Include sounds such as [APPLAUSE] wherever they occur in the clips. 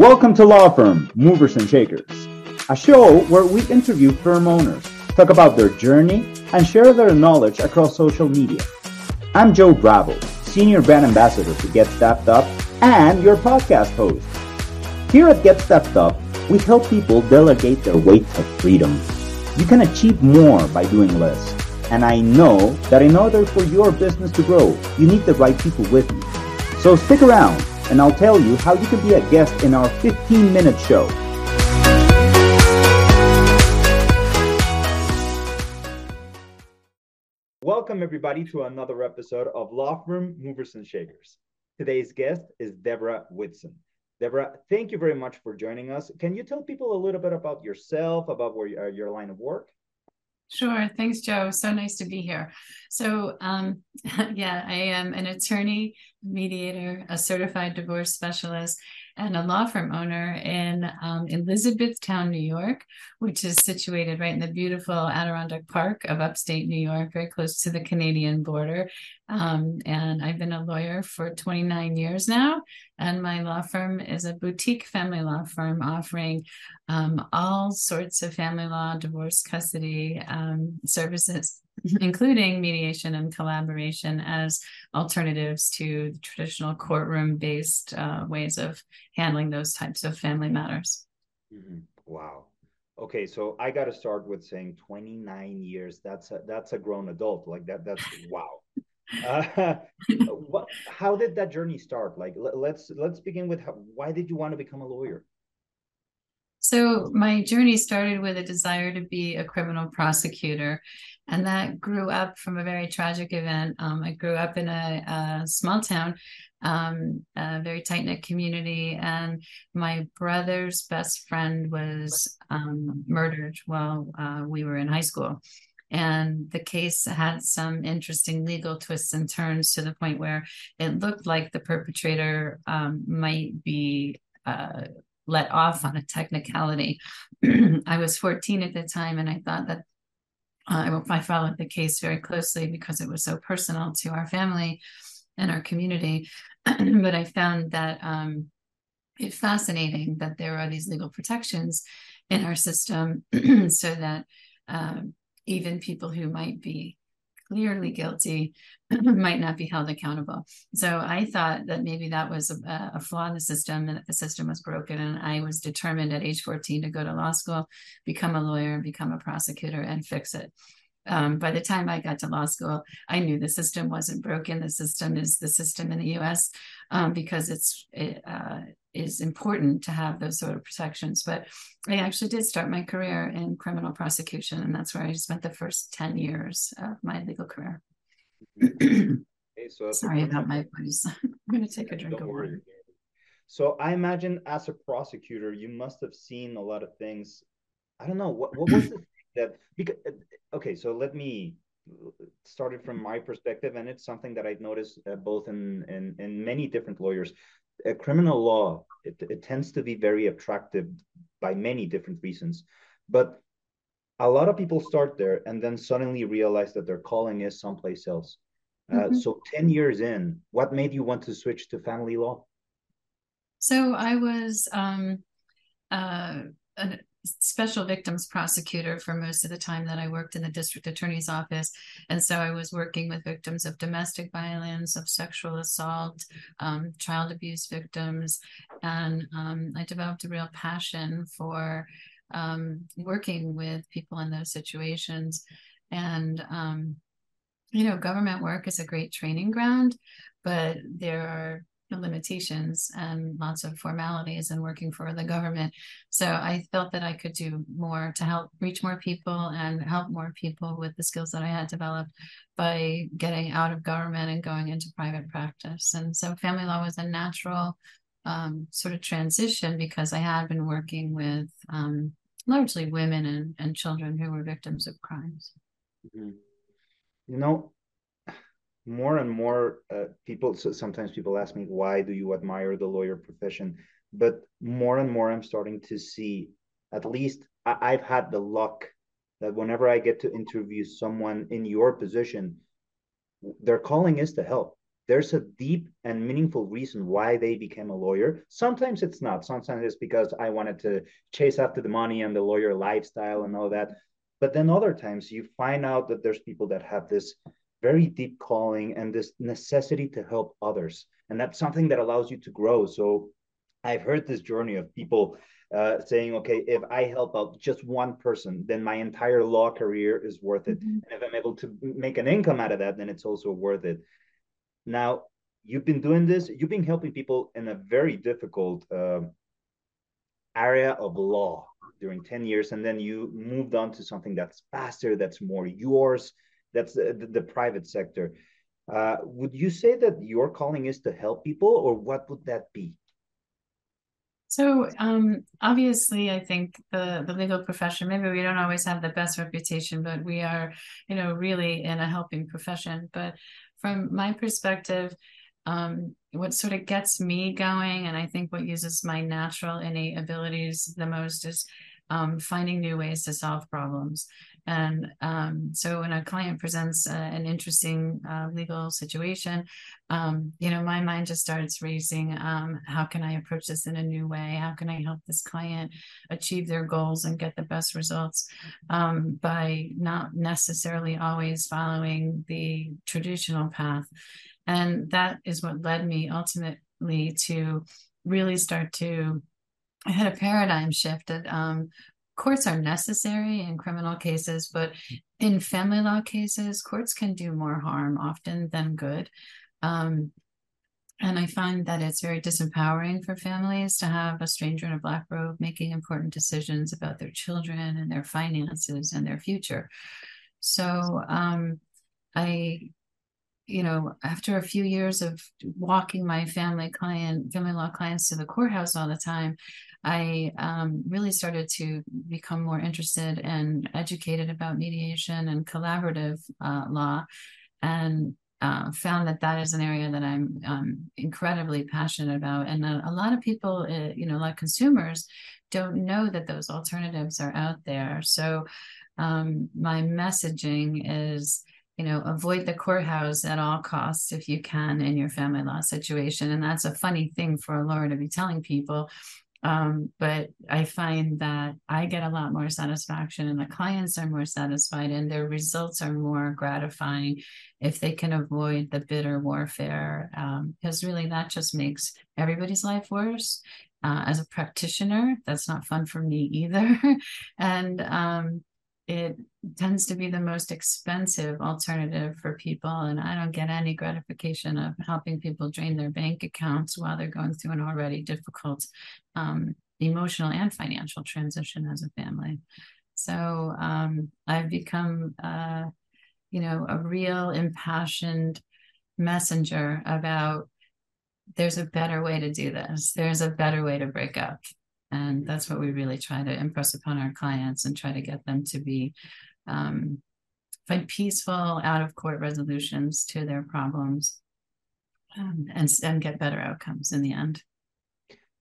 Welcome to Law Firm Movers and Shakers, a show where we interview firm owners, talk about their journey, and share their knowledge across social media. I'm Joe Bravo, Senior Brand Ambassador to Get Staffed Up and your podcast host. Here at Get Staffed Up, we help people delegate their weight to freedom. You can achieve more by doing less. And I know that in order for your business to grow, you need the right people with you. So stick around and I'll tell you how you can be a guest in our 15 minute show. Welcome, everybody, to another episode of Law Firm Movers and Shakers. Today's guest is Debra Whitson. Deborah, thank you very much for joining us. Can you tell people a little bit about yourself, about where you, uh, your line of work? Sure. Thanks, Joe. So nice to be here. So, um, [LAUGHS] yeah, I am an attorney, mediator, a certified divorce specialist, and a law firm owner in um, Elizabethtown, New York, which is situated right in the beautiful Adirondack Park of upstate New York, very close to the Canadian border. Um, and I've been a lawyer for 29 years now. And my law firm is a boutique family law firm offering um, all sorts of family law, divorce, custody um, services, [LAUGHS] including mediation and collaboration as alternatives to traditional courtroom based uh, ways of handling those types of family matters. Mm-hmm. Wow. Okay, so I got to start with saying 29 years. That's a, that's a grown adult. Like that. That's [LAUGHS] wow. Uh, [LAUGHS] what, how did that journey start? Like, let's let's begin with how, why did you want to become a lawyer? So my journey started with a desire to be a criminal prosecutor, and that grew up from a very tragic event. Um, I grew up in a, a small town, um, a very tight knit community, and my brother's best friend was um, murdered while uh, we were in high school. And the case had some interesting legal twists and turns to the point where it looked like the perpetrator um, might be uh, let off on a technicality. [CLEARS THROAT] I was 14 at the time, and I thought that uh, I followed the case very closely because it was so personal to our family and our community. [CLEARS THROAT] but I found that um, it fascinating that there are these legal protections in our system [CLEARS THROAT] so that um, even people who might be clearly guilty [CLEARS THROAT] might not be held accountable. So I thought that maybe that was a, a, flaw in the system and that the system was broken. And I was determined at age 14 to go to law school, become a lawyer, and become a prosecutor, and fix it. Um, by the time I got to law school, I knew the system wasn't broken. The system is the system in the U.S. Um, because it's it, uh, is important to have those sort of protections. But I actually did start my career in criminal prosecution, and that's where I spent the first ten years of my legal career. okay, so Sorry about my voice. [LAUGHS] I'm going to take a drink of water. So I imagine as a prosecutor, you must have seen a lot of things. I don't know what what was the that because okay so let me start it from my perspective and it's something that i've noticed uh, both in, in in many different lawyers. Uh, criminal law it, it tends to be very attractive by many different reasons but a lot of people start there and then suddenly realize that their calling is someplace else. Uh, mm-hmm. so 10 years in what made you want to switch to family law? So i was um, uh, an, special victims prosecutor for most of the time that I worked in the district attorney's office. And so I was working with victims of domestic violence, of sexual assault, um, child abuse victims. And um, I developed a real passion for um, working with people in those situations. And, um, you know, government work is a great training ground, but there are limitations and lots of formalities and working for the government. So I felt that I could do more to help reach more people and help more people with the skills that I had developed by getting out of government and going into private practice. And so family law was a natural um, sort of transition because I had been working with um, largely women and, and children who were victims of crimes. Mm-hmm. You know, more and more uh, people so sometimes people ask me why do you admire the lawyer profession but more and more i'm starting to see at least I, have had the luck that whenever i get to interview someone in your position their calling is to help there's a deep and meaningful reason why they became a lawyer. Sometimes it's not. Sometimes it's because I wanted to chase after the money and the lawyer lifestyle and all that. But then other times you find out that there's people that have this very deep calling and this necessity to help others. And that's something that allows you to grow. So I've heard this journey of people uh, saying, okay, if I help out just one person, then my entire law career is worth it. Mm-hmm. And if I'm able to make an income out of that, then it's also worth it. Now, you've been doing this, you've been helping people in a very difficult uh, area of law during 10 years, and then you moved on to something that's faster, that's more yours, that's the, the, private sector. Uh, would you say that your calling is to help people, or what would that be? So um, obviously, I think the the legal profession. Maybe we don't always have the best reputation, but we are, you know, really in a helping profession. But from my perspective, um, what sort of gets me going, and I think what uses my natural innate abilities the most is um, finding new ways to solve problems. And um, so when a client presents uh, an interesting uh, legal situation, um, you know, my mind just starts racing. Um, how can I approach this in a new way? How can I help this client achieve their goals and get the best results um, by not necessarily always following the traditional path? And that is what led me ultimately to really start to I had a paradigm shift that um, courts are necessary in criminal cases, but in family law cases, courts can do more harm often than good. Um, and I find that it's very disempowering for families to have a stranger in a black robe making important decisions about their children and their finances and their future. So um, I you know, after a few years of walking my family client, family law clients to the courthouse all the time, I um, really started to become more interested and educated about mediation and collaborative uh, law, and uh, found that that is an area that I'm um, incredibly passionate about. And a, a lot of people, uh, you know, a lot of consumers, don't know that those alternatives are out there. So um, my messaging is you know, avoid the courthouse at all costs if you can in your family law situation. And that's a funny thing for a lawyer to be telling people. Um, but I find that I get a lot more satisfaction and the clients are more satisfied and their results are more gratifying if they can avoid the bitter warfare. Um, because really that just makes everybody's life worse. Uh, as a practitioner, that's not fun for me either. [LAUGHS] and um, it tends to be the most expensive alternative for people. And I don't get any gratification of helping people drain their bank accounts while they're going through an already difficult um, emotional and financial transition as a family. So um, I've become, uh, you know, a real impassioned messenger about there's a better way to do this. There's a better way to break up. And that's what we really try to impress upon our clients and try to get them to be um, find peaceful out of court resolutions to their problems um, and, and get better outcomes in the end.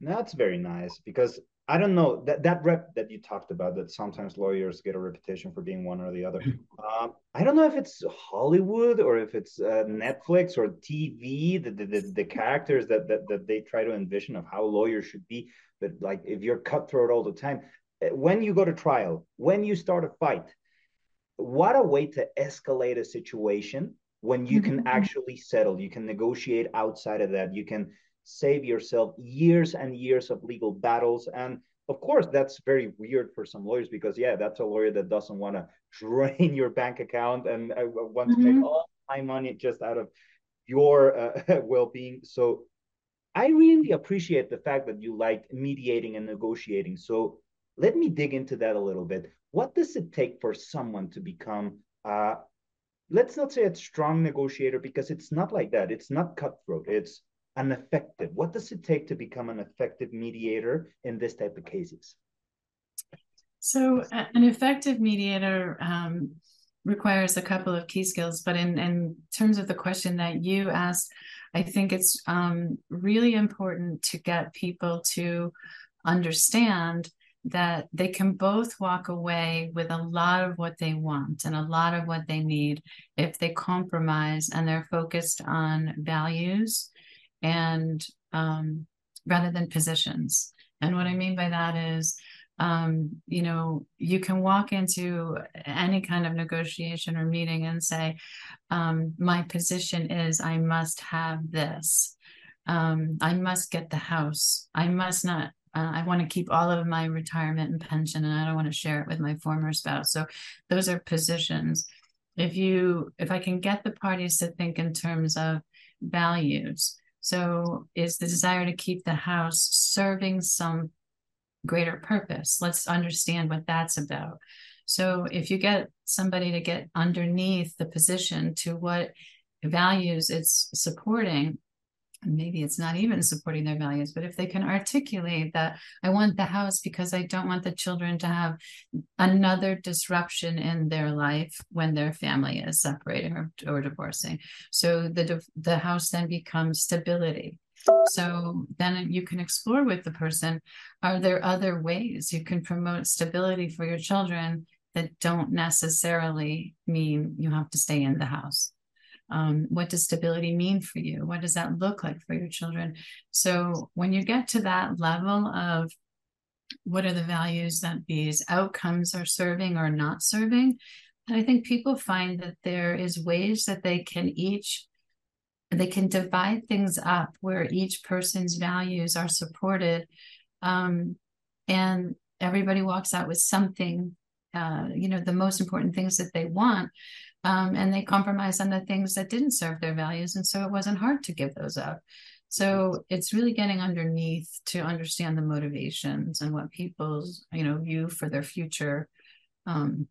That's very nice because I don't know that that rep that you talked about that sometimes lawyers get a reputation for being one or the other. [LAUGHS] Um, I don't know if it's Hollywood or if it's uh, Netflix or TV, the, the, the, the characters that, that that they try to envision of how lawyers should be. But like if you're cutthroat all the time, eh, when you go to trial, when you start a fight, what a way to escalate a situation when you can [LAUGHS] actually settle. You can negotiate outside of that. You can save yourself years and years of legal battles. And of course that's very weird for some lawyers because yeah that's a lawyer that doesn't want to [LAUGHS] drain your bank account and uh, wants mm-hmm. to make mm-hmm. all my money just out of your uh, [LAUGHS] well-being. So i really appreciate the fact that you like mediating and negotiating. So let me dig into that a little bit. What does it take for someone to become uh, let's not say a strong negotiator because it's not like that. It's not cutthroat. It's an effective? What does it take to become an effective mediator in this type of cases? So, an effective mediator um, requires a couple of key skills, but in, in terms of the question that you asked, I think it's um, really important to get people to understand that they can both walk away with a lot of what they want and a lot of what they need if they compromise and they're focused on values and um, rather than positions. And what I mean by that is, um, you know, you can walk into any kind of negotiation or meeting and say, um, my position is I must have this. Um, I must get the house. I must not uh, I want to keep all of my retirement and pension, and I don't want to share it with my former spouse. So those are positions. If you, if I can get the parties to think in terms of values, so is the desire to keep the house serving some greater purpose? Let's understand what that's about. So if you get somebody to get underneath the position to what values it's supporting, maybe it's not even supporting their values, but if they can articulate that I want the house because I don't want the children to have another disruption in their life when their family is separating or, or divorcing. So the the house then becomes stability. So then you can explore with the person are there other ways you can promote stability for your children that don't necessarily mean you have to stay in the house? Um, what does stability mean for you? What does that look like for your children? So when you get to that level of what are the values that these outcomes are serving or not serving i think people find that there is ways that they can each they can divide things up where each person's values are supported um, and everybody walks out with something uh, you know the most important things that they want um, and they compromised on the things that didn't serve their values and so it wasn't hard to give those up. So it's really getting underneath to understand the motivations and what people's you know view for their future um,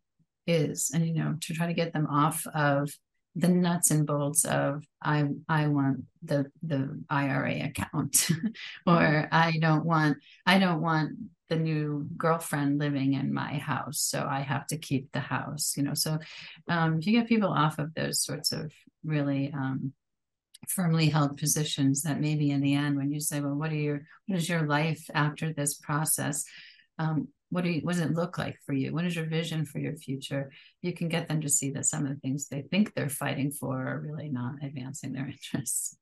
is and you know to try to get them off of the nuts and bolts of I I want the the IRA account [LAUGHS] or I don't want I don't want the new girlfriend living in my house so i have to keep the house you know so um, if you get people off of those sorts of really um, firmly held positions that maybe in the end when you say well what are your what is your life after this process? Um, what do you what does it look like for you? What is your vision for your future? You can get them to see that some of the things they think they're fighting for are really not advancing their [LAUGHS] interests.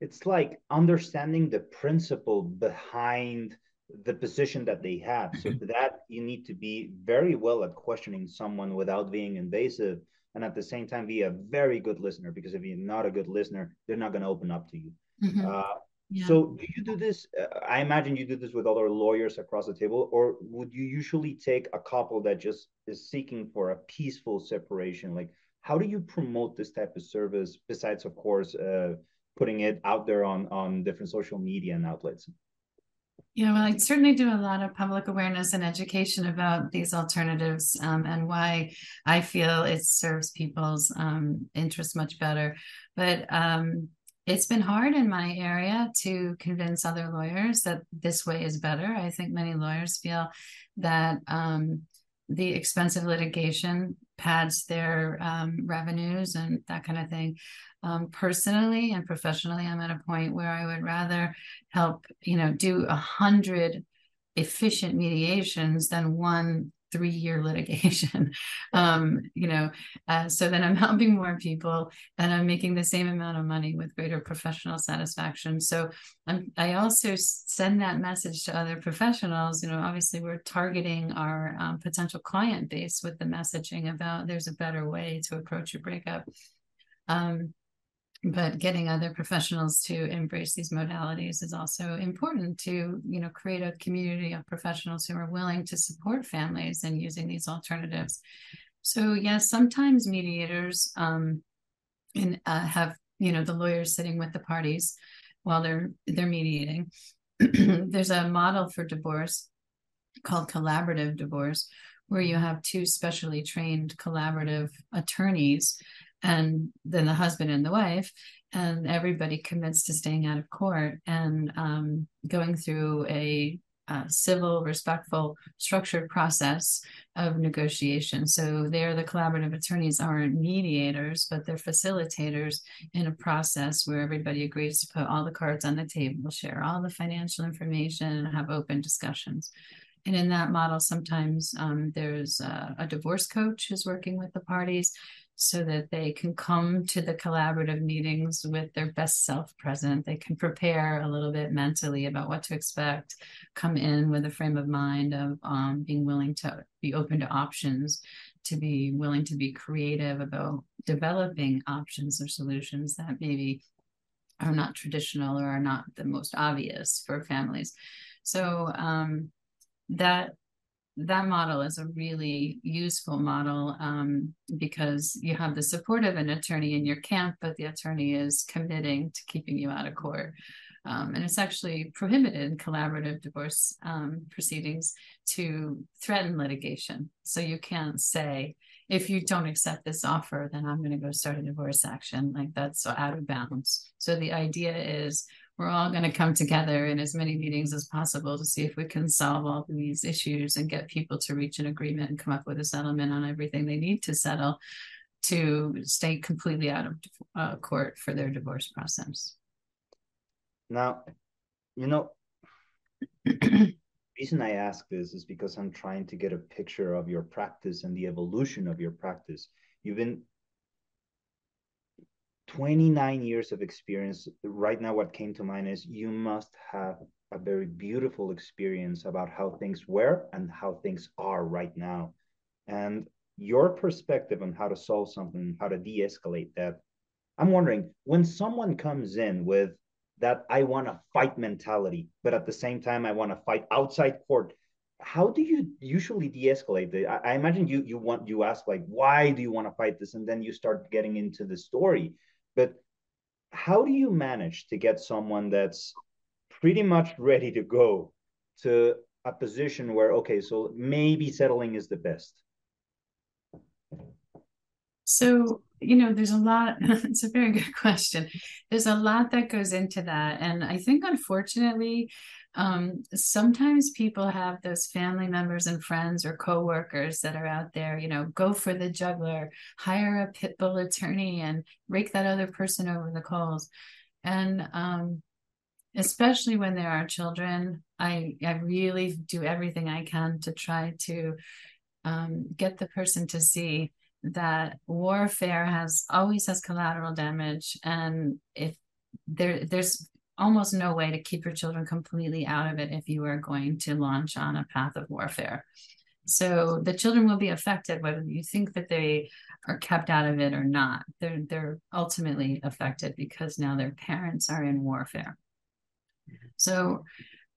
It's like understanding the principle behind the position that they have. So for that, you need to be very well at questioning someone without being invasive, and at the same time be a very good listener. Because if you're not a good listener, they're not going to open up to you. Mm-hmm. Uh, yeah. So do you do this? Uh, I imagine you do this with other lawyers across the table, or would you usually take a couple that just is seeking for a peaceful separation? Like, how do you promote this type of service besides, of course, uh, putting it out there on on different social media and outlets? Yeah, well, I certainly do a lot of public awareness and education about these alternatives um, and why I feel it serves people's um, interests much better. But um, it's been hard in my area to convince other lawyers that this way is better. I think many lawyers feel that um, the expensive litigation pads their um, revenues and that kind of thing. Um, personally and professionally i'm at a point where i would rather help you know do a hundred efficient mediations than one three year litigation. [LAUGHS] Um, you know uh, so then i'm [LAUGHS] helping more people and i'm making the same amount of money with greater professional satisfaction. So I'm, i also send that message to other professionals. You know obviously we're targeting our um, potential client base with the messaging about there's a better way to approach a breakup. Um, but getting other professionals to embrace these modalities is also important to you know create a community of professionals who are willing to support families in using these alternatives. So yes sometimes mediators um, and uh, have you know the lawyers sitting with the parties while they're they're mediating. [CLEARS THROAT] There's a model for divorce called collaborative divorce where you have two specially trained collaborative attorneys and then the husband and the wife and everybody commits to staying out of court and um, going through a, a, civil respectful structured process of negotiation. So they're the collaborative attorneys aren't mediators but they're facilitators in a process where everybody agrees to put all the cards on the table share all the financial information and have open discussions. And in that model, sometimes um, there's a, a, divorce coach who's working with the parties so that they can come to the collaborative meetings with their best self present. They can prepare a little bit mentally about what to expect, come in with a frame of mind of um, being willing to be open to options, to be willing to be creative about developing options or solutions that maybe are not traditional or are not the most obvious for families. So um, that that model is a really useful model um, because you have the support of an attorney in your camp, but the attorney is committing to keeping you out of court. Um, and it's actually prohibited in collaborative divorce um, proceedings to threaten litigation. So you can't say, if you don't accept this offer, then I'm going to go start a divorce action. Like that's out of bounds. So the idea is we're all going to come together in as many meetings as possible to see if we can solve all these issues and get people to reach an agreement and come up with a settlement on everything they need to settle to stay completely out of uh, court for their divorce process. Now, you know, [CLEARS THROAT] reason I ask this is because I'm trying to get a picture of your practice and the evolution of your practice. You've been 29 years of experience. Right now what came to mind is you must have a very beautiful experience about how things were and how things are right now. And your perspective on how to solve something how to de-escalate that i'm wondering when someone comes in with that i want to fight mentality but at the same time i want to fight outside court how do you usually de-escalate it? I, I imagine you you want you ask like why do you want to fight this? And then you start getting into the story but how do you manage to get someone that's pretty much ready to go to a position where, okay, so maybe settling is the best? So, you know, there's a lot, [LAUGHS] it's a very good question. There's a lot that goes into that. And I think, unfortunately, um, sometimes people have those family members and friends or coworkers that are out there, you know, go for the juggler, hire a pit bull attorney and rake that other person over the coals. And um, especially when there are children, I, I really do everything I can to try to um, get the person to see that warfare has always has collateral damage and if there there's almost no way to keep your children completely out of it if you are going to launch on a path of warfare. So the children will be affected whether you think that they are kept out of it or not. They're they're ultimately affected because now their parents are in warfare. So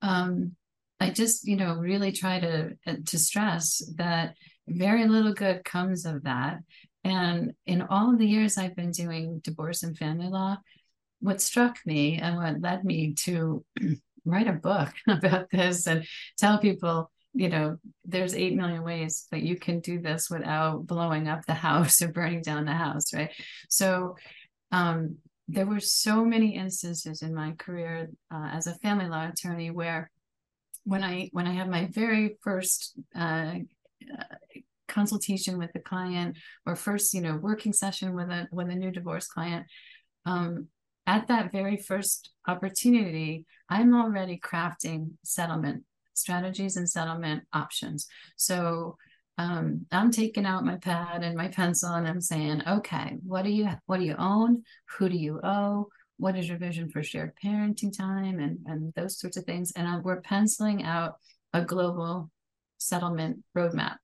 um, I just you know really try to to stress that very little good comes of that. And in all of the years I've been doing divorce and family law, what struck me and what led me to [CLEARS THROAT] write a book [LAUGHS] about this and tell people you know there's 8 million ways that you can do this without blowing up the [LAUGHS] house or burning down the house right? So um, there were so many instances in my career uh, as a family law attorney where when i when i had my very first uh, consultation with the client or first you know working session with a with a new divorce client um, at that very first opportunity, I'm already crafting settlement strategies and settlement options. So um, I'm taking out my pad and my pencil and I'm saying, okay, what do you what do you own? Who do you owe? What is your vision for shared parenting time and and those sorts of things? And I, we're penciling out a global settlement roadmap.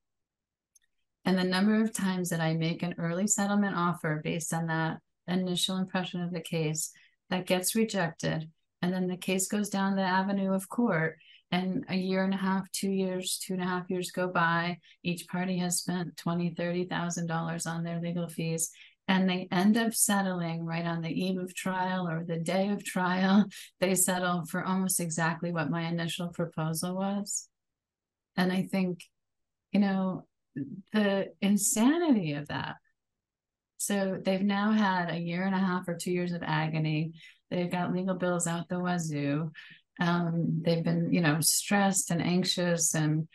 And the number of times that I make an early settlement offer based on that initial impression of the case that gets rejected and then the case goes down the avenue of court and a year and a half two years two and a half years go by. Each party has spent twenty thirty thousand dollars on their legal fees and they end up settling right on the eve of trial or the day of trial. [LAUGHS] They settle for almost exactly what my initial proposal was. And i think you know the insanity of that so they've now had a year and a half or two years of agony. They've got legal bills out the wazoo. Um, they've been, you know, stressed and anxious and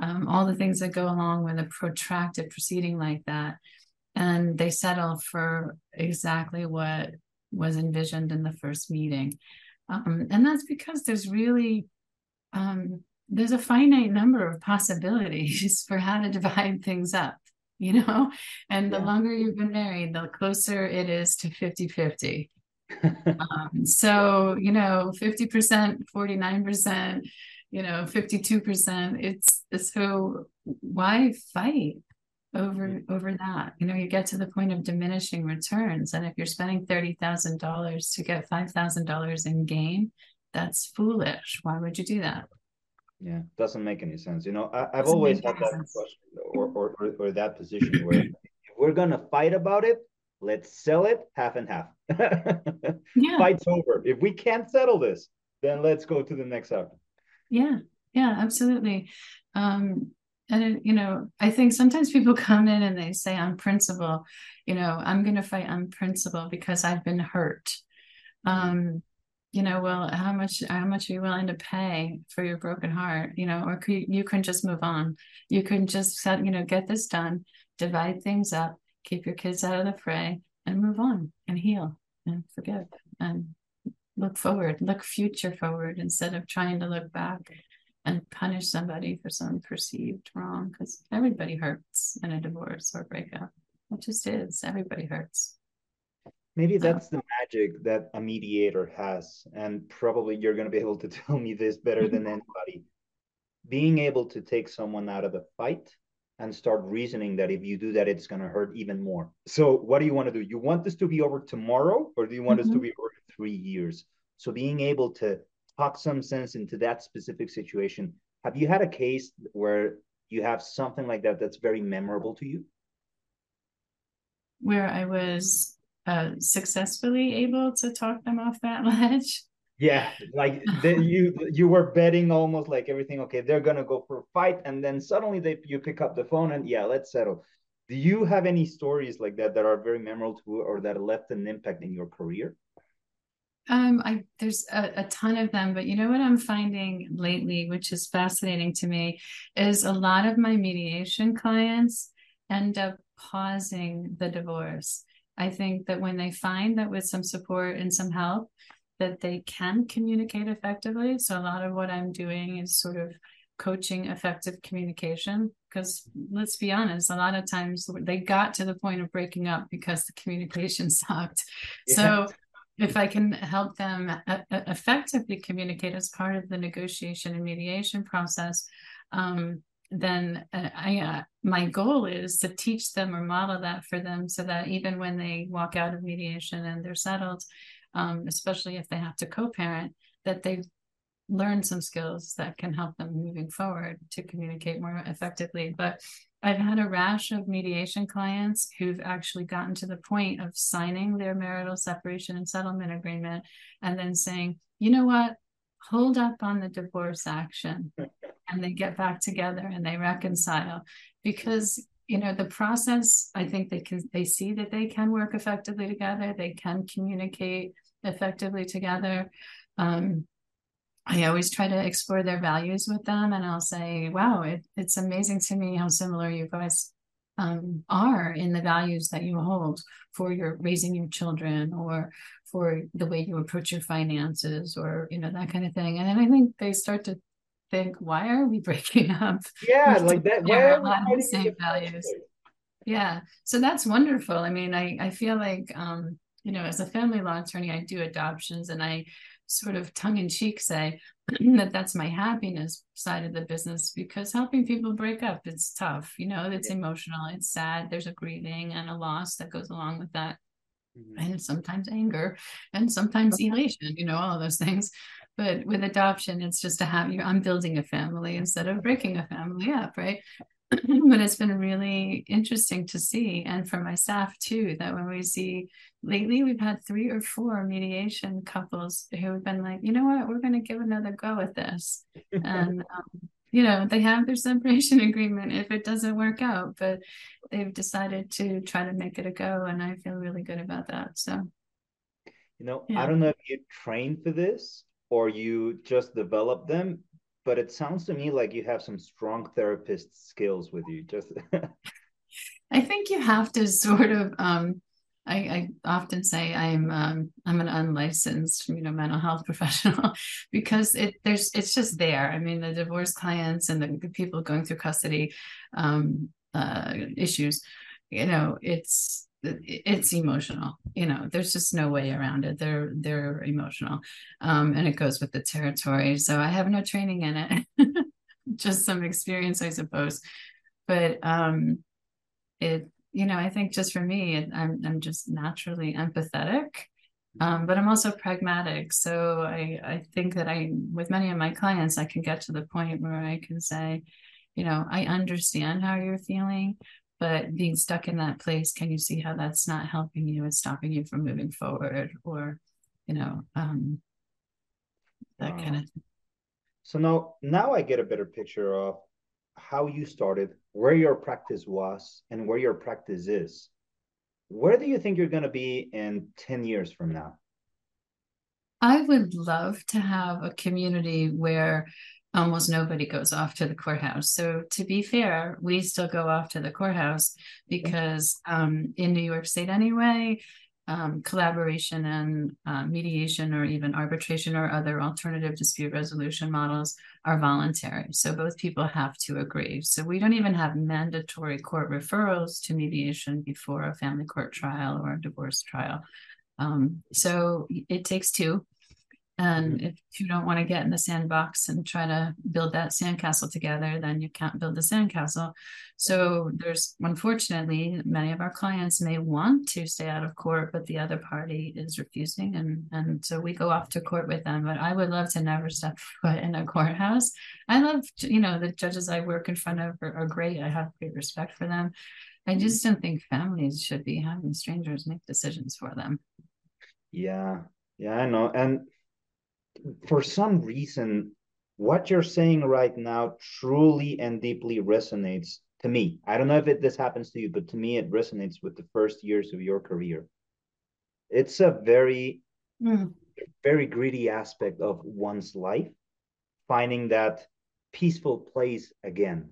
um, all the things that go along with a protracted proceeding like that. And they settle for exactly what was envisioned in the first meeting. Um, and that's because there's really um, there's a finite number of possibilities [LAUGHS] for how to divide things up you know? And the yeah. longer you've been married the closer it is to 50 50 [LAUGHS] um, so you know 50% 49% you know 52% it's so why fight over over that? You know you get to the point of diminishing returns and if you're spending $30000 to get $5000 in gain that's foolish. Why would you do that yeah. Doesn't make any sense you know I, have always had that sense. question or, or, or, or that position where if we're gonna fight about it let's sell it half and half. [LAUGHS] Yeah. fight's over. If we can't settle this then let's go to the next option yeah. Yeah absolutely. Um and you know i think sometimes people [LAUGHS] come in and they say on principle you know i'm going to fight on principle because i've been hurt. Um you know well how much how much are you willing to pay for your broken heart? You know or could, you can just move on. You can just set you know get this done divide things up keep your kids out of the fray and move on and heal and forgive and look forward look future forward instead of trying to look back and punish somebody for some perceived wrong because everybody hurts in a divorce or breakup. It just is. Everybody hurts. Maybe that's the magic that a mediator has and probably you're going to be able to [LAUGHS] tell me this better than [LAUGHS] anybody. Being able to take someone out of the fight and start reasoning that if you do that it's going to hurt even more. So what do you want to do? You want this to be over tomorrow or do you want mm-hmm. this to mm-hmm. be over three years? So being able to talk some sense into that specific situation. Have you had a case where you have something like that that's very memorable to you? Where i was uh, successfully able to talk them off that [LAUGHS] ledge. Yeah, like the, [LAUGHS] you you were betting almost like everything. Okay, they're gonna go for a fight, and then suddenly they you pick up the phone and yeah, let's settle. Do you have any stories like that that are very memorable to or that left an impact in your career? Um, I there's a, a, ton of them, but you know what I'm finding lately, which is fascinating to me, is a lot of my mediation clients end up pausing the divorce. I think that when they find that with some support and some help, that they can communicate effectively. So a lot of what I'm doing is sort of coaching effective communication because let's be honest a lot of times they got to the point of breaking up because the communication [LAUGHS] sucked yeah. so if i can help them effectively communicate as part of the negotiation and mediation process um, then uh, I uh, my goal is to teach them or model that for them so that even when they walk out of mediation and they're settled, um, especially if they have to co-parent, that they've learned some skills that can help them moving forward to communicate more effectively. But I've had a rash of mediation clients who've actually gotten to the point of signing their marital separation and settlement agreement and then saying, you know what, hold up on the divorce action and they get back together and they reconcile. Because you know the process i think they can they see that they can work effectively together they can communicate effectively together. Um, i always try to explore their values with them and i'll say wow it, it's amazing to me how similar you guys um, are in the values that you hold for your raising your children or for the way you approach your finances or you know that kind of thing. And then i think they start to think why are we [LAUGHS] breaking up? Yeah like that why are we the same values. Yeah so that's wonderful. I mean i i feel like um you know as a family law attorney i do adoptions and i sort of tongue-in-cheek say [CLEARS THROAT] that that's my happiness side of the business because helping people break up it's tough you know it's emotional it's sad there's a grieving and a loss that goes along with that mm-hmm. and sometimes anger and sometimes elation you know all of those things but with adoption it's just to have you. i'm building a family instead of breaking a family up right [CLEARS THROAT] but it's been really interesting to see and for my staff too that when we see lately we've had three or four mediation couples who have been like you know what we're going to give another go at this and [LAUGHS] um, you know they have their [LAUGHS] separation agreement if it doesn't work out but they've decided to try to make it a go and i feel really good about that so you know yeah. i don't know if you're trained for this or you just develop them but it sounds to me like you have some strong therapist skills with you just [LAUGHS] i think you have to sort of um I, I often say I'm um, I'm an unlicensed you know mental health [LAUGHS] professional because it there's it's just there. I mean the divorce clients and the, people going through custody um, uh, issues, you know, it's it's emotional you know there's just no way around it. They're they're emotional um and it goes with the territory so i have no training in it. [LAUGHS] Just some experience i suppose. But um it you know i think just for me i'm i'm just naturally empathetic um, but i'm also pragmatic so i i think that i with many of my clients i can get to the point where i can say you know i understand how you're feeling but being stuck in that place can you see how that's not helping you and stopping you from moving forward or you know um that wow. kind of so now now i get a better picture of how you started where your practice was and where your practice is where do you think you're going to be in 10 years from now i would love to have a community where almost nobody goes off to the courthouse. So to be fair, we still go off to the courthouse because um, in New York State anyway, um, collaboration and uh, mediation or even arbitration or other alternative dispute resolution models are voluntary. So both people have to agree. So we don't even have mandatory court referrals to mediation before a family court trial or a divorce trial. Um, so it takes two and mm-hmm. if you don't want to get in the sandbox and try to build that sandcastle together, then you can't build the sandcastle. So there's unfortunately many of our clients may want to stay out of court, but the other party is refusing. And and so we go off to court with them. But I would love to never step [LAUGHS] foot in a courthouse. I love, you know, the judges I work in front of are, are great. I have great respect for them. I mm-hmm. just don't think families should be having strangers make decisions for them. Yeah. Yeah, I know. And for some reason, what you're saying right now truly and deeply resonates to me. I don't know if it, this happens to you, but to me, it resonates with the first years of your career. It's a very, mm. very greedy aspect of one's life, finding that peaceful place again.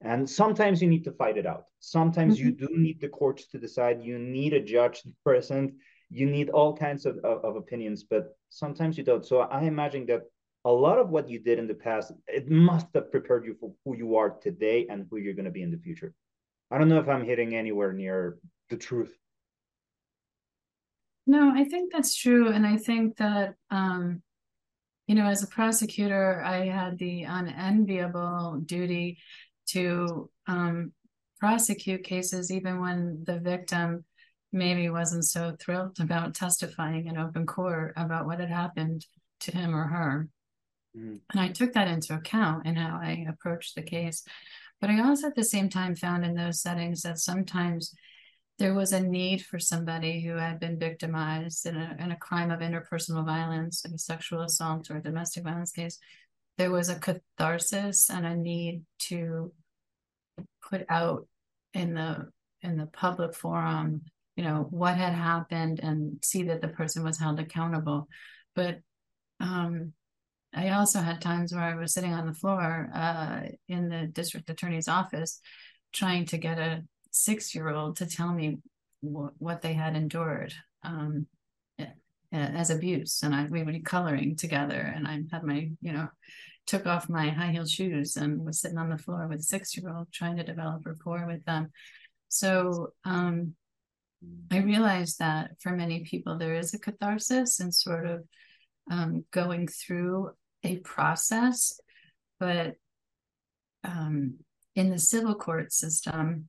And sometimes you need to fight it out. Sometimes mm-hmm. you do need the courts to decide. You need a judge present you need all kinds of, of, of, opinions, but sometimes you don't. So I imagine that a lot of what you did in the past, it must have prepared you for who you are today and who you're going to be in the future. I don't know if I'm hitting anywhere near the truth. No, I think that's true. And I think that, um, you know, as a prosecutor, I had the unenviable duty to um, prosecute cases even when the victim maybe wasn't so thrilled about testifying in open court about what had happened to him or her. Mm-hmm. And I took that into account in how I approached the case. But I also at the same time found in those settings that sometimes there was a need for somebody who had been victimized in a, in a crime of interpersonal violence, like a sexual assault or a domestic violence case. There was a catharsis and a need to put out in the in the public forum you know what had happened and see that the person was held accountable. But um, i also had times where i was sitting on the floor uh, in the district attorney's office trying to get a six year old to tell me what they had endured um, as abuse. And I, we were coloring together and i had my you know took off my high heel shoes and was sitting on the floor with a six year old trying to develop rapport with them. So um, I realize that for many people, there is a catharsis and sort of um, going through a process. But um, in the civil court system,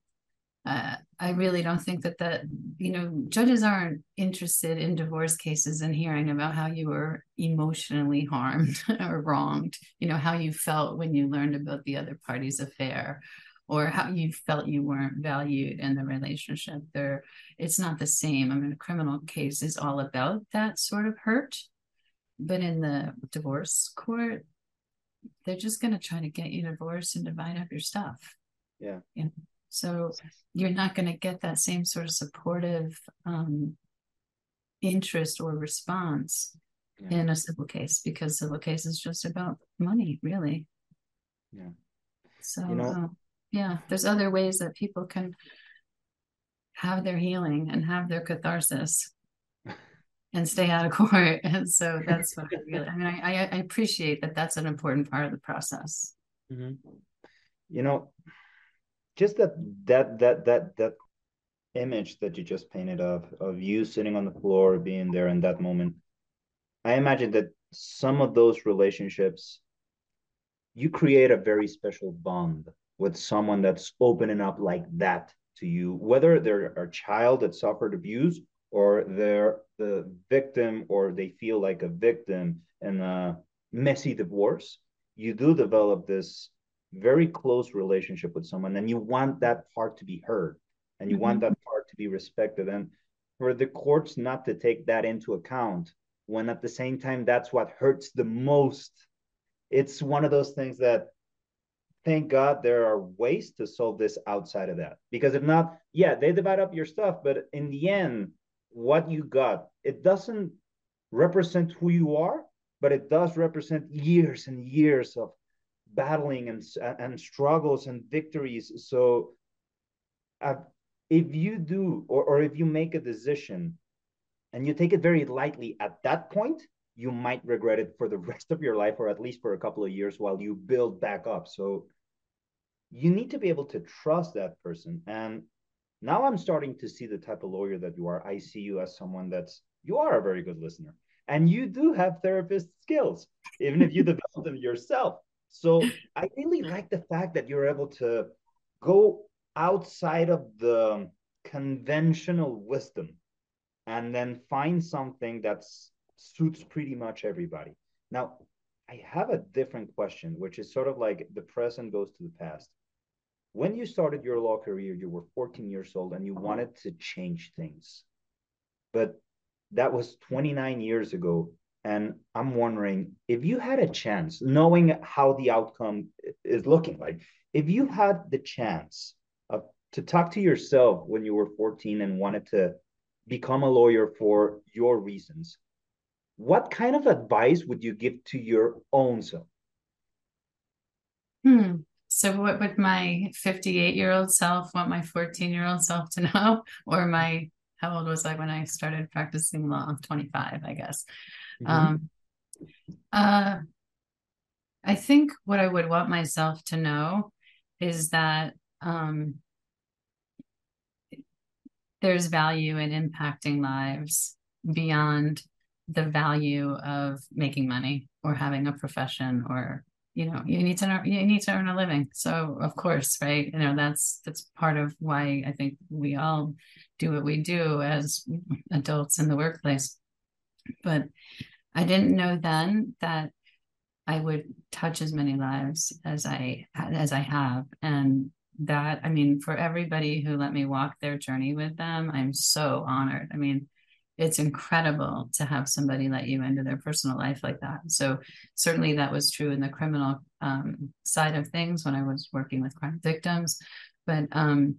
uh, I really don't think that that you know judges aren't interested in divorce cases and hearing about how you were emotionally harmed [LAUGHS] or wronged. You know how you felt when you learned about the other party's affair, or how you felt you weren't valued in the relationship there it's not the same i mean a criminal case is all about that sort of hurt but in the divorce court they're just going to try to get you divorced and divide up your stuff yeah you know? so you're not going to get that same sort of supportive um, interest or response yeah. in a civil case because civil case is just about money really yeah so you know, um, yeah there's other ways that people can have their healing and have their catharsis [LAUGHS] and stay out of court. [LAUGHS] And so that's what I really, I mean, I, I appreciate that that's an important part of the process. Mm-hmm. You know, just that, that, that, that, that image that you just painted of, of you sitting on the floor, being there in that moment. I imagine that some of those relationships, you create a very special bond with someone that's opening up like that to you, whether they're a child that suffered abuse or they're the victim or they feel like a victim in a messy divorce, you do develop this very close relationship with someone and you want that part to be heard and you mm-hmm. want that part to be respected and for the courts not to take that into account when at the same time that's what hurts the most it's one of those things that thank god there are ways to solve this outside of that because if not yeah they divide up your stuff but in the end what you got. It doesn't represent who you are, but it does represent years and years of battling and and struggles and victories. So, uh, if you do, or or if you make a decision, and you take it very lightly at that point, you might regret it for the [LAUGHS] rest of your life, or at least for a couple of years while you build back up. So, you need to be able to trust that person and now I'm starting to see the type of lawyer that you are. I see you as someone that's you are a very good listener, and you do have therapist skills, even if you [LAUGHS] develop them yourself. So I really like the fact that you're able to go outside of the conventional wisdom and then find something that suits pretty much everybody. Now, I have a different question, which is sort of like the present goes to the past when you started your law career, you were 14 years old and you uh-huh. wanted to change things. But that was 29 years ago. And I'm wondering if you had a chance, knowing how the outcome is looking like, if you had the chance of, to talk to yourself when you were 14 and wanted to become a lawyer for your reasons, what kind of advice would you give to your own self? Hmm. So, what would my 58 year old self want my 14 year old self to know? [LAUGHS] Or my, how old was I when I started practicing law? 25, I guess. Mm-hmm. Um, uh, I think what I would want myself to know is that um, there's value in impacting lives beyond the value of making money or having a profession or you know you need to know you need to earn a living. So of course right? You know that's that's part of why i think we all do what we do as adults in the workplace. But i didn't know then that i would touch as many lives as i as i have. And that i mean for everybody who let me walk their journey with them i'm so honored. I mean it's incredible to have somebody let you into their personal life like that. So certainly that was true in the criminal um, side of things when I was working with crime victims, but um,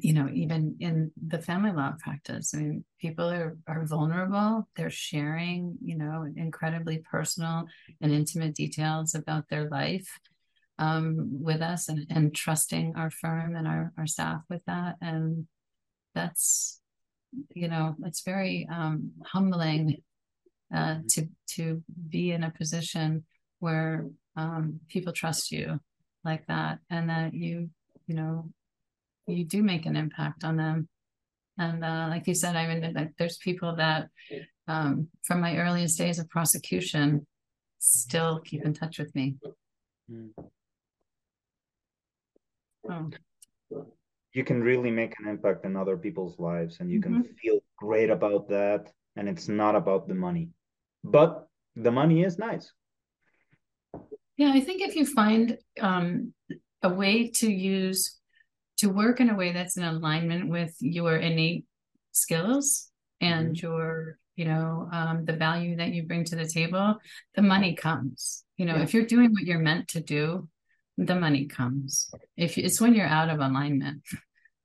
you know, even in the family law practice, I mean, people are are vulnerable. They're sharing, you know, incredibly personal and intimate details about their life um, with us, and and trusting our firm and our our staff with that, and that's you know it's very um, humbling uh, to to be in a position where um, people trust you like that and that you you know you do make an impact on them. And uh, like you said i mean there's people that um, from my earliest days of prosecution still keep in touch with me. Mm. oh you can really make an impact in other people's lives and you mm-hmm. can feel great about that and it's not about the money but the money is nice yeah i think if you find um, a way to use to work in a way that's in alignment with your innate skills and mm-hmm. your you know um, the value that you bring to the table the money comes you know yeah. if you're doing what you're meant to do the money comes. If it's when you're out of alignment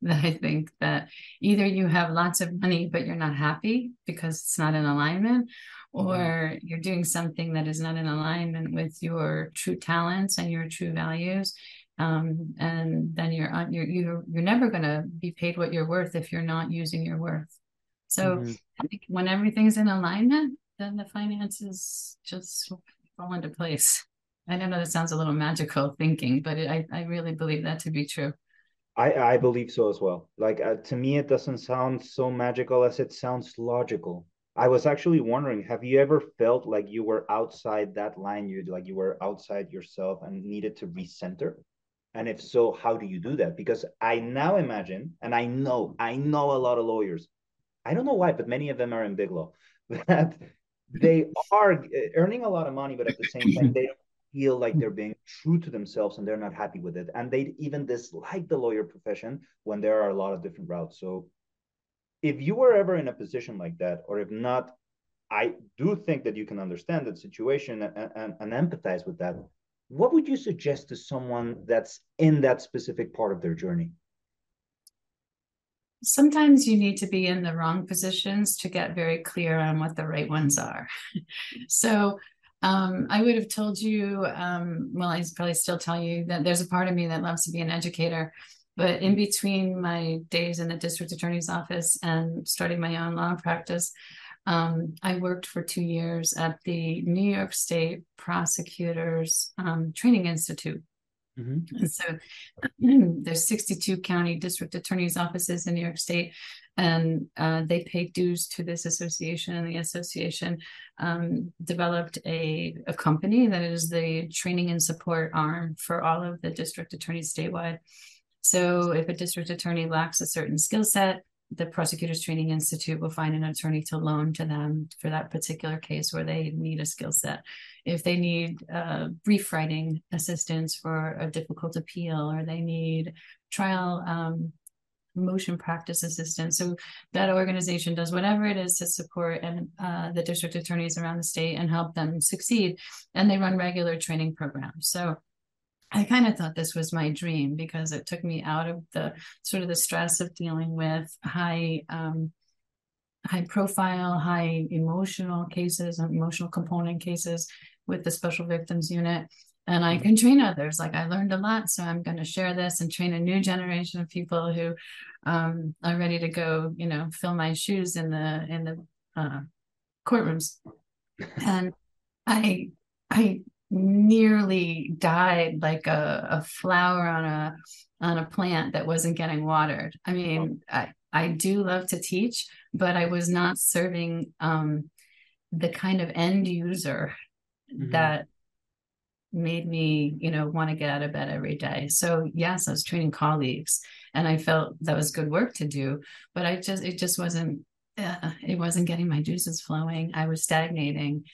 that I think that either you have lots of money but you're not happy because it's not in alignment, or mm-hmm. you're doing something that is not in alignment with your true talents and your true values, um, and then you're you're you're, you're never going to be paid what you're worth if you're not using your worth so mm-hmm. I think when everything's in alignment then the finances just fall into place i don't know that sounds a little magical thinking but it, I, I really believe that to be true I, I believe so as well. Like uh, to me, it doesn't sound so magical as it sounds logical. I was actually wondering, have you ever felt like you were outside that line? You like you were outside yourself and needed to recenter? And if so, how do you do that? Because I now imagine, and I know, I know a lot of lawyers. I don't know why, but many of them are in big law. [LAUGHS] That they [LAUGHS] are uh, earning a lot of money, but at the same time, they [CLEARS THROAT] don't feel like they're mm-hmm. being true to themselves and they're not happy with it. And they even dislike the lawyer profession when there are a lot of different routes. So if you were ever in a position like that, or if not, I do think that you can understand that situation and, and, and empathize with that. What would you suggest to someone that's in that specific part of their journey? sometimes you need to be in the wrong positions to get very clear on what the right ones are. [LAUGHS] so um, I would have told you, um, well, I probably still tell you that there's a part of me that loves to be an educator. But in between my days in the district attorney's office and starting my own law practice, um, I worked for two years at the New York State Prosecutors um, Training Institute. Mm-hmm. And so [CLEARS THROAT] there's 62 county district attorneys offices in New York State, and uh, they pay dues to this association. And the association um, developed a, a company that is the training and support arm for all of the district attorneys statewide. So if a district attorney lacks a certain skill set, the Prosecutors Training Institute will find an attorney to loan to them for that particular case where they need a skill set. If they need uh, brief writing assistance for a difficult appeal, or they need trial um, motion practice assistance. So that organization does whatever it is to support and uh, the district attorneys around the state and help them succeed. And they run regular training programs. So I kind of thought this was my dream because it took me out of the sort of the stress of dealing with high um, high profile, high emotional cases, and emotional component cases with the special victims unit. And I can train others. Like I learned a lot, so I'm going to share this and train a new generation of people who um, are ready to go. You know, fill my shoes in the in the uh, courtrooms. [LAUGHS] And I I nearly died like a, a flower on a on a plant that wasn't getting watered. I mean, I, I do love to teach, but I was not serving um, the kind of end user mm-hmm. that made me, you know, want to get out of bed every day. So yes, I was training colleagues, and I felt that was good work to do, but I just it just wasn't uh, it wasn't getting my juices flowing. I was stagnating,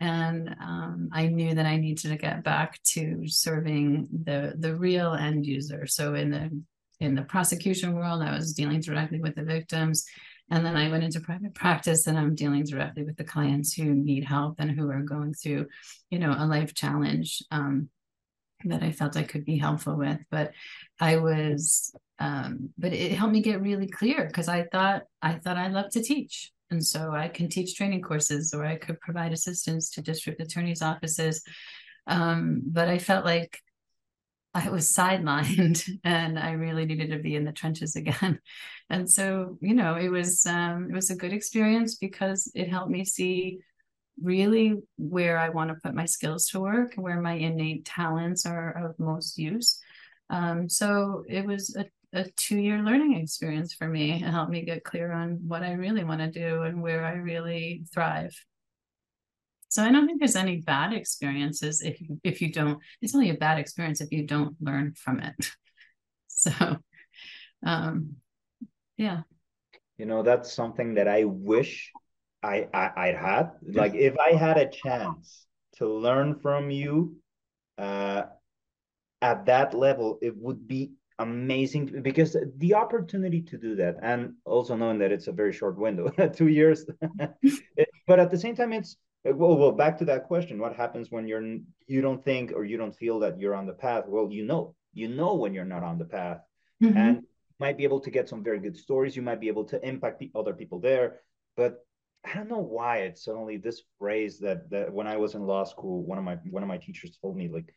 and um, I knew that I needed to get back to serving the the real end user. So in the in the prosecution world, I was dealing directly with the victims, and then I went into private practice, and I'm dealing directly with the clients who need help and who are going through, you know, a life challenge um, that I felt I could be helpful with. But I was, um, but it helped me get really clear because I thought I thought I loved to teach. And so I can teach training courses or I could provide assistance to district attorneys' offices. Um, but I felt like I was sidelined [LAUGHS] and I really needed to be in the trenches [LAUGHS] again. And so, you know, it was um, it was a good experience because it helped me see really where I want to put my skills to work, where my innate talents are of most use. Um, so it was a a two year learning experience for me. It helped me get clear on what I really want to do and where I really thrive. So I don't think there's any bad experiences if you, if you don't. It's only a bad experience if you don't learn from it. [LAUGHS] So, um, yeah. You know, that's something that I wish I, I I'd had. Like if I had a chance to learn from you, uh, at that level, it would be amazing because the opportunity to do that and also knowing that it's a very short window [LAUGHS] two years [LAUGHS] but at the same time it's well well back to that question what happens when you're you don't think or you don't feel that you're on the path well you know you know when you're not on the path mm-hmm. and might be able to get some very good stories you might be able to impact the other people there but i don't know why it's suddenly this phrase that that when i was in law school one of my one of my teachers told me like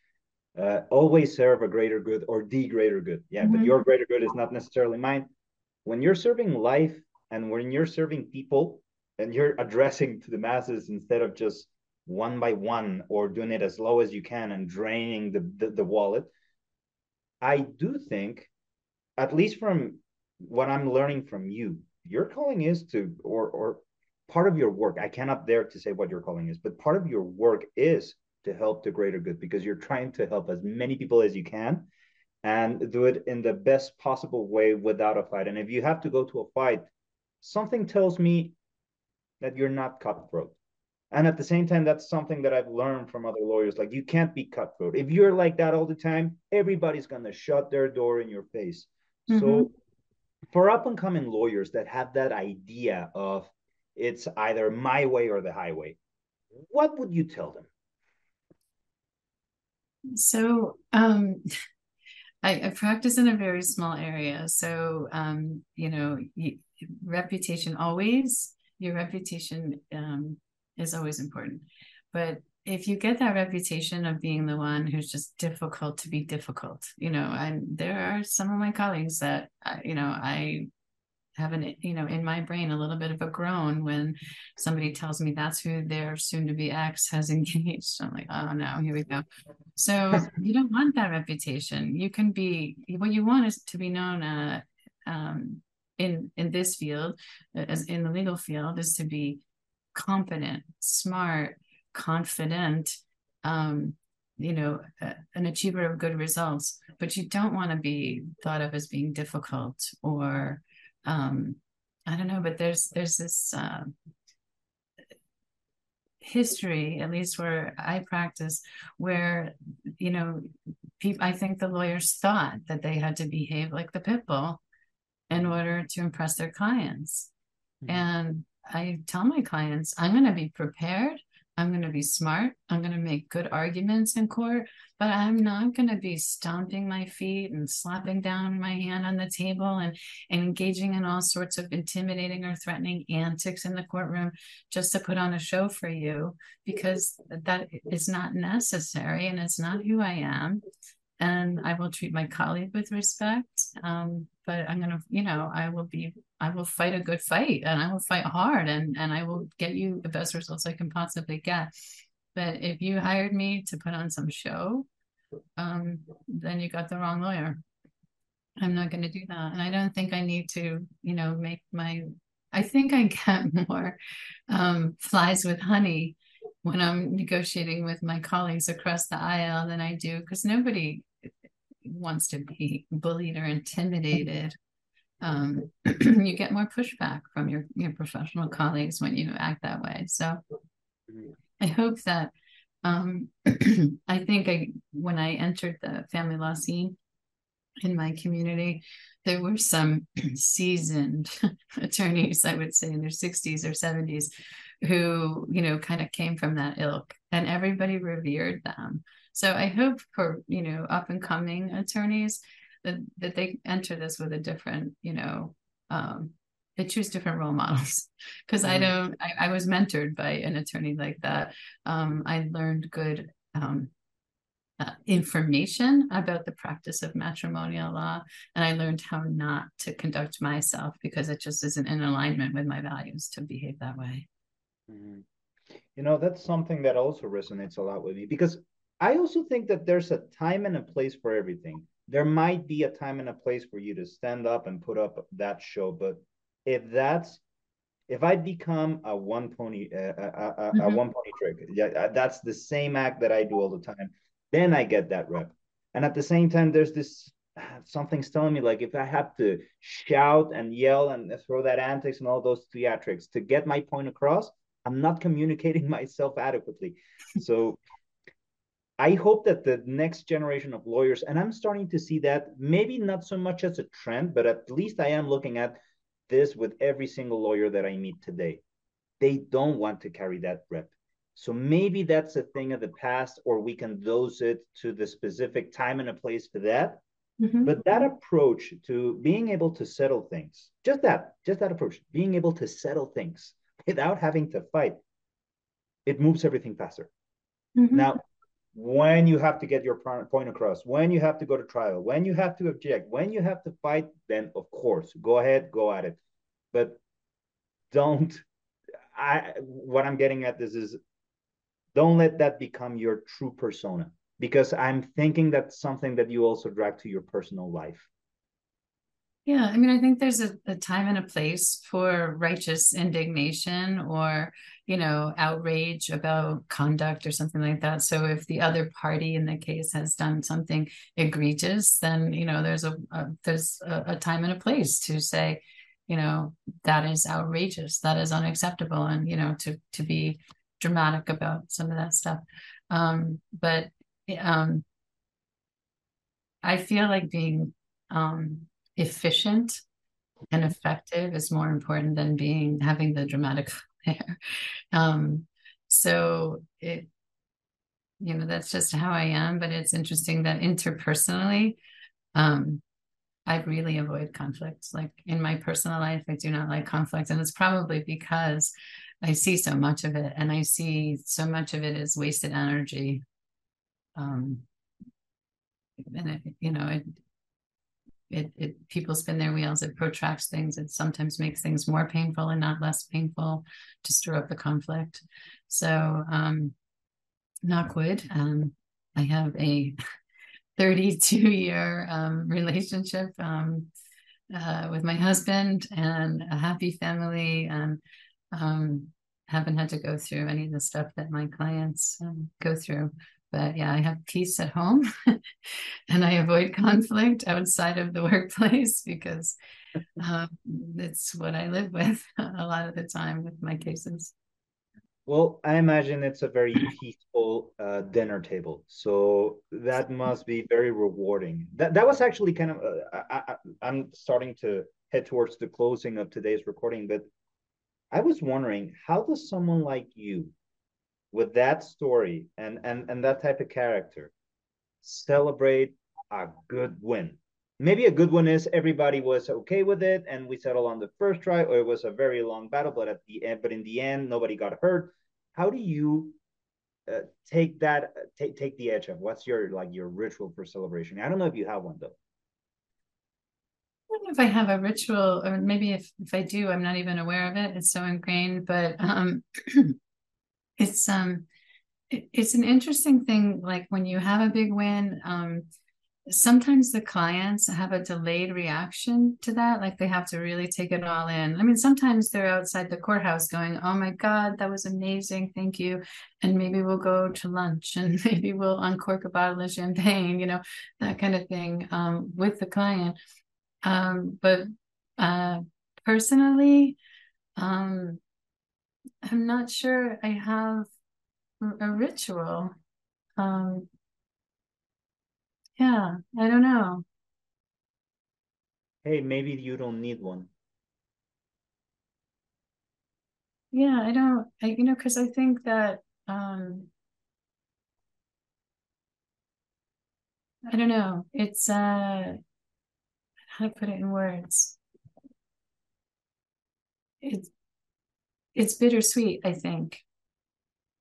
uh, always serve a greater good or the greater good. Yeah, mm-hmm. but your greater good is not necessarily mine. When you're serving life and when you're serving people and you're addressing to the masses instead of just one by one or doing it as low as you can and draining the, the, the wallet, I do think, at least from what I'm learning from you, your calling is to, or or part of your work. I cannot dare to say what your calling is, but part of your work is to help the greater good because you're trying to help as many people as you can and do it in the best possible way without a fight. And if you have to go to a fight, something tells me that you're not cutthroat. And at the same time, that's something that I've learned from other lawyers. Like, you can't be cutthroat. If you're like that all the time, everybody's going to shut their door in your face. Mm-hmm. So, for up and coming lawyers that have that idea of it's either my way or the highway, what would you tell them? So, um, [LAUGHS] I, I, practice in a very small area. So, um, you know, reputation always, your reputation um, is always important. But if you get that reputation of being the one who's just difficult to be difficult, you know, and there are some of my colleagues that, you know, I have an you know in my brain a little bit of a groan when somebody tells me that's who their soon to be ex has [LAUGHS] engaged. I'm like oh no here we go. So [LAUGHS] you don't want that reputation. You can be what you want is to be known uh, um, in in this field as in the legal field is to be competent smart confident um, you know a, an achiever of good results. But you don't want to be thought of as being difficult or um, I don't know, but there's there's this uh, history, at least where I practice, where you know, people. I think the lawyers thought that they had to behave like the pit bull in order to impress their clients, mm-hmm. and I tell my clients, I'm going to be prepared I'm going to be smart. I'm going to make good arguments in court, but I'm not going to be stomping my feet and slapping down my hand on the table and, and engaging in all sorts of intimidating or threatening antics in the courtroom just to put on a show for you because that is not necessary and it's not who I am and I will treat my colleague with respect. Um, but I'm gonna, you know, I will be, I will fight a good fight, and I will fight hard, and and I will get you the best results I can possibly get. But if you hired me to put on some show, um, then you got the wrong lawyer. I'm not going to do that, and I don't think I need to, you know, make my. I think I get [LAUGHS] more um, flies with honey when I'm negotiating with my colleagues across the aisle than I do because nobody wants to be bullied or intimidated. Um, [CLEARS THROAT] you get more pushback from your, your professional colleagues when you act that way. So I hope that um, [CLEARS THROAT] I think I when I entered the family law scene in my community, there were some [CLEARS THROAT] seasoned [LAUGHS] attorneys, I would say in their 60s or 70s, who, you know, kind of came from that ilk and everybody revered them. So I hope for, you know, up and coming attorneys that, that they enter this with a different, you know, um, they choose different role models [LAUGHS] because mm-hmm. I don't, I, I, was mentored by an attorney like that. Um, I learned good um, uh, information about the practice of matrimonial law and i learned how not to conduct myself because it just isn't in alignment with my values to behave that way Mm-hmm. You know, that's something that also resonates a lot with me because I also think that there's a time and a place for everything. There might be a time and a place for you to stand up and put up that show, but if that's if I become a one pony uh, a, a, mm-hmm. a one pony trick, yeah, uh, that's the same act that I do all the time. Then I get that rep, and at the same time, there's this something's telling me like if I have to shout and yell and throw that antics and all those theatrics to get my point across, I'm not communicating [LAUGHS] myself adequately. So I hope that the next generation of lawyers, and I'm starting to see that maybe not so much as a trend, but at least I am looking at this with every single lawyer that I meet today. They don't want to carry that rep. So maybe that's a thing of the past, or we can dose it to the specific time and a place for that. Mm-hmm. But that approach to being able to settle things, just that, just that approach, being able to settle things [LAUGHS] without having to fight, it moves everything faster. Mm-hmm. Now, when you have to get your point across, when you have to go to trial, when you have to object, when you have to fight, then of course, go ahead, go at it. But don't I what I'm getting at this is don't let that become your true persona because I'm thinking that's something that you also drag to your personal life. Yeah, I mean, I think there's a, a, time and a place for righteous indignation or, you know, outrage about conduct or something like that. So if the other party in the case has done something egregious, then you know there's a, a there's a, a time and a place to say, you know, that is outrageous, that is unacceptable, and you know, to to be dramatic about some of that stuff. Um, but um, I feel like being um efficient and effective is more important than being having the dramatic [LAUGHS] flair. Um, so it, you know, that's just how I am. But it's interesting that interpersonally, um, I really avoid conflicts. Like in my personal life, I do not like conflict, and it's probably because I see so much of it, and I see so much of it as wasted energy. Um, and it, you know, it it, it people spin their wheels it protracts things it sometimes makes things more painful and not less painful to stir up the conflict. So um knock wood um i have a [LAUGHS] 32 year um, relationship um, uh, with my husband and a happy family and um, haven't had to go through any of the stuff that my clients um, go through but yeah, I have peace at home [LAUGHS] and I avoid conflict outside of the [LAUGHS] workplace because um, it's what I live with [LAUGHS] a lot of the time with my cases. Well, I imagine it's a very peaceful uh, dinner table, so that must be very rewarding. That that was actually kind of. Uh, I, I, I'm starting to head towards the closing of today's recording, but I was wondering, how does someone like you, with that story and and and that type of character celebrate a good win maybe a good one is everybody was okay with it and we settled on the first try or it was a very long battle but at the end but in the end nobody got hurt how do you uh, take that take take the edge of what's your like your ritual for celebration i don't know if you have one though I don't know if I have a ritual, or maybe if, if I do, I'm not even aware of it. It's so ingrained. But um, [CLEARS THROAT] it's um it, it's an interesting thing like when you have a big win um sometimes the clients have a delayed reaction to that like they have to really take it all in. I mean sometimes they're outside the courthouse going oh my god that was amazing thank you and maybe we'll go to lunch [LAUGHS] and maybe we'll uncork a bottle of champagne you know that kind of thing um, with the client. Um, but uh, personally um, I'm not sure I have a ritual. Um, yeah, I don't know. Hey, maybe you don't need one. Yeah, I don't, I, you know, because I think that, um, I don't know, it's, uh, how to put it in words. It's, it's bittersweet, I think.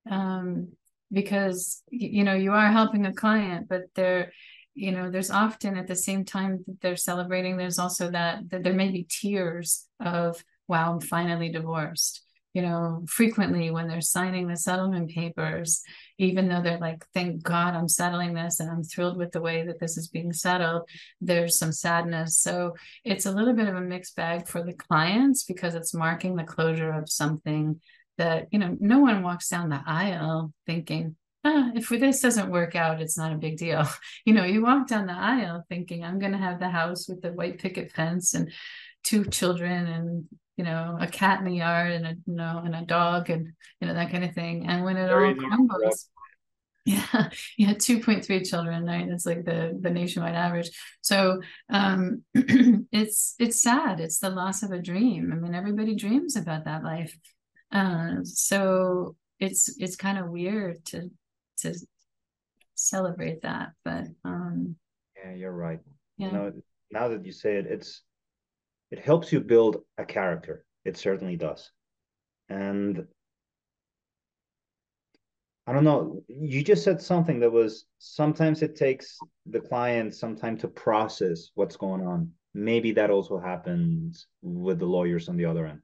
Um, because you know you are helping a client but there you know there's often at the same time that they're celebrating there's also that that there may be tears of wow i'm finally divorced you know, frequently when they're signing the settlement papers, even though they're like, thank God I'm settling this and I'm thrilled with the way that this is being settled, there's some sadness. So it's a little bit of a mixed bag for the clients because it's marking the closure of something that, you know, no one walks down the aisle thinking, ah, if this doesn't work out, it's not a big deal. [LAUGHS] You know, you walk down the aisle thinking, I'm going to have the house with the white picket fence and two children and you know, a cat in the yard and a you know, and a dog and you know that kind of thing. And when it Very all crumbles, [LAUGHS] yeah, yeah, two point three children, right? It's like the the nationwide average. So um, [CLEARS THROAT] it's it's sad. It's the loss of a dream. I mean, everybody dreams about that life. Uh, so it's it's kind of weird to to celebrate that, but um, yeah, you're right. Yeah. You know, now that you say it, it's it helps you build a character. It certainly does. And I don't know. You just said something that was sometimes it takes the client some time to process what's going on. Maybe that also happens with the lawyers on the other end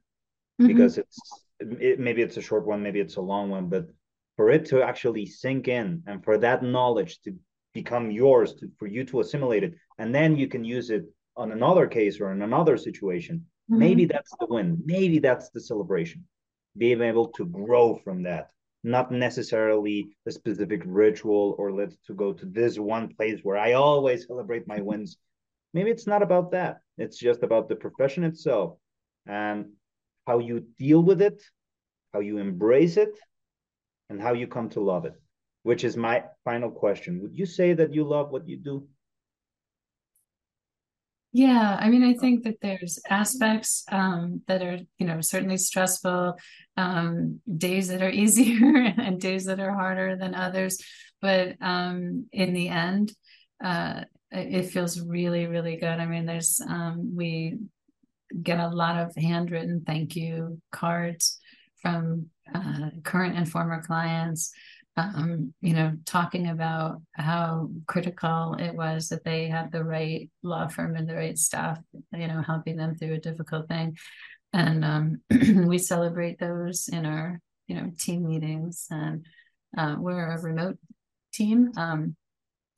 mm-hmm. because it's it, maybe it's a short one, maybe it's a long one, but for it to actually sink in and for that knowledge to become yours, to, for you to assimilate it, and then you can use it on another case or in another situation. Mm-hmm. Maybe that's the win. Maybe that's the celebration. Being able to grow from that not necessarily a specific ritual or let's to go to this one place where I always celebrate my wins. Maybe it's not about that. It's just about the profession itself and how you deal with it, how you embrace it, and how you come to love it, which is my final question. Would you say that you love what you do? Yeah, I mean, I think that there's aspects um, that are, you know, certainly stressful, um, days that are [LAUGHS] easier and days that are harder than others. But um, in the end, uh, it feels really, really good. I mean, there's, um, we get a lot of handwritten thank you cards from uh, current and former clients um, you know, talking about how critical it was that they had the right law firm and the right staff, you know, helping them through a difficult thing. And um, [CLEARS THROAT] we celebrate those in our, you know, team meetings. And uh, we're a remote team. Um,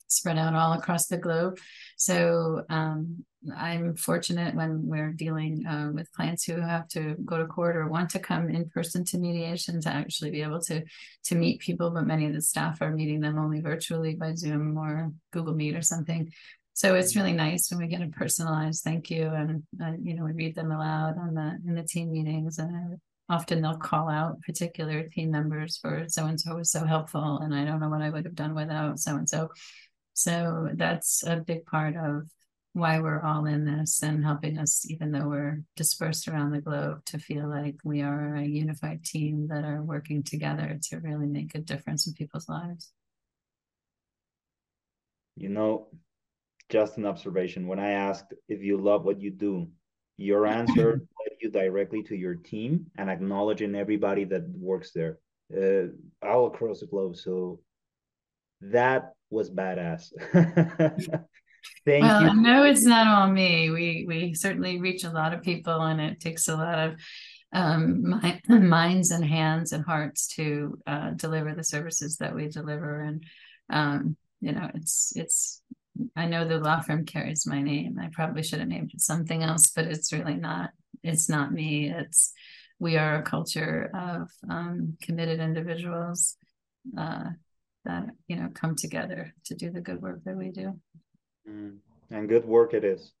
spread out all across the globe. So um, I'm fortunate when we're dealing uh, with clients who have to go to court or want to come in person to mediation to actually be able to to meet people. But many of the staff are meeting them only virtually by Zoom or Google Meet or something. So it's really nice when we get a personalized thank you, and uh, you know we read them aloud on the in the team meetings, and often they'll call out particular team members for so and so was so helpful, and I don't know what I would have done without so and so. So that's a big part of why we're all in this and helping us, even though we're dispersed around the globe, to feel like we are a unified team that are working together to really make a difference in people's lives. You know, just an observation. When I asked if you love what you do, your [LAUGHS] answer led you directly to your team and acknowledging everybody that works there uh, all across the globe. So that was badass. [LAUGHS] Thank well, you. No, it's not all me. We we certainly reach a lot of people, and it takes a lot of um, my, [CLEARS THROAT] minds and hands and hearts to uh, deliver the services that we deliver. And um, you know, it's it's. I know the law firm carries my name. I probably should have named it something else, but it's really not. It's not me. It's we are a culture of um, committed individuals uh, that you know come together to do the good work that we do mm, and good work it is.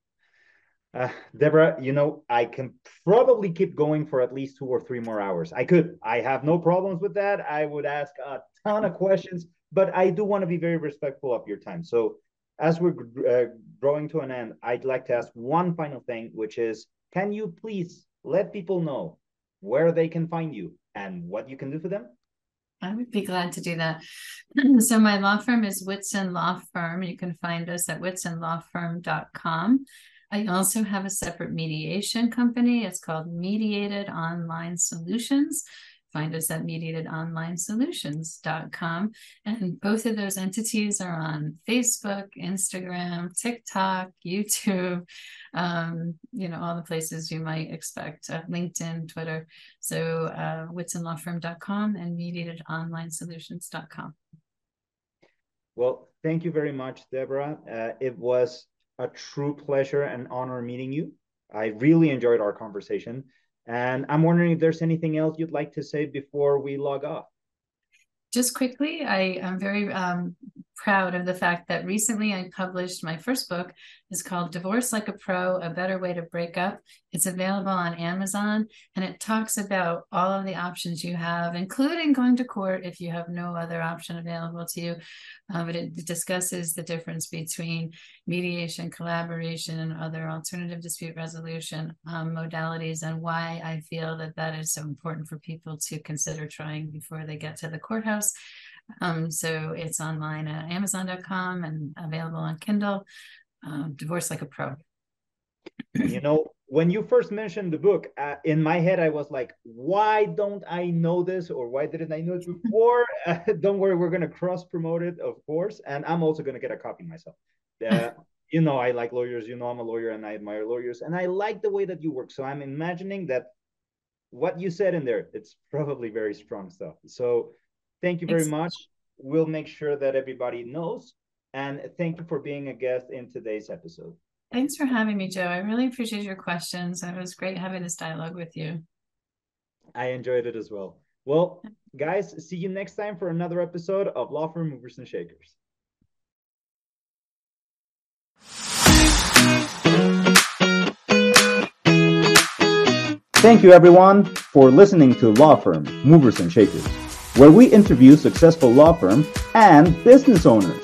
Uh, deborah you know i can probably keep going for at least two or three more hours. I could. I have no problems with that. I would ask a ton of questions but i do want to be very respectful of your time. So as we're uh, growing to an end i'd like to ask one final thing which is can you please let people know where they can find you and what you can do for them I would be glad to do that. [CLEARS THROAT] so my law firm is Whitson Law Firm. You can find us at whitsonlawfirm.com. I also have a separate mediation company. It's called Mediated Online Solutions find us at mediatedonlinesolutions.com. And both of those entities are on Facebook, Instagram, TikTok, YouTube, um, you know, all the places you might expect, uh, LinkedIn, Twitter. So uh, whitsonlawfirm.com and mediatedonlinesolutions.com. Well, thank you very much, Deborah. Uh, it was a true pleasure and honor meeting you. I really enjoyed our conversation. And I'm wondering if there's anything else you'd like to say before we log off. Just quickly, I am very um, proud of the fact that recently I published my first book. It's called Divorce Like a Pro A Better Way to Break Up. It's available on Amazon and it talks about all of the options you have, including going to court if you have no other option available to you. Uh, but it discusses the difference between mediation, collaboration, and other alternative dispute resolution um, modalities and why I feel that that is so important for people to consider trying before they get to the courthouse. Um, so it's online at amazon.com and available on Kindle. Um, Divorce Like a Pro. you know, when you first mentioned the book, uh, in my head, I was like, why don't I know this or why didn't I know it before? [LAUGHS] Uh, don't worry, we're going to cross promote it, of course. And I'm also going to get a copy myself. Uh, [LAUGHS] you know, I like lawyers, you know, I'm a lawyer and I admire lawyers. And I like the way that you work. So I'm imagining that what you said in there, it's probably very strong stuff. So thank you very it's- much. We'll make sure that everybody knows. And thank you for being a guest in today's episode. Thanks for having me, Joe. I really appreciate your questions. It was great having this dialogue with you. I enjoyed it as well. Well, guys, see you next time for another episode of Law Firm Movers and Shakers. Thank you, everyone, for listening to Law Firm Movers and Shakers, where we interview successful law firms and business owners.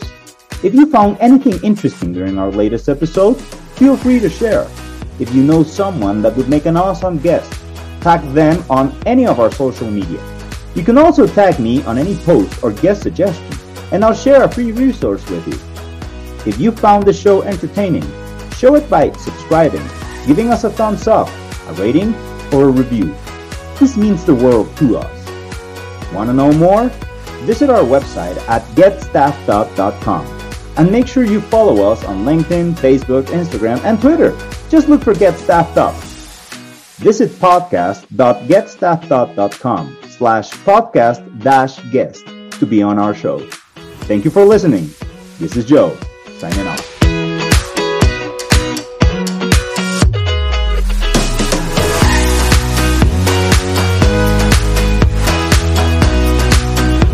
If you found anything interesting during our latest episode, feel free to share. If you know someone that would make an awesome guest, tag them on any of our social media. You can also tag me on any post or guest suggestion, and I'll share a free resource with you. If you found the show entertaining, show it by subscribing, giving us a thumbs up, a rating, or a review. This means the world to us. Want to know more? Visit our website at getstaffedup.com. And make sure you follow us on LinkedIn, Facebook, Instagram, and Twitter. Just look for Get Staffed Up. Visit podcast.getstaffedup.com slash podcast dash guest to be on our show. Thank you for listening. This is Joe, signing off.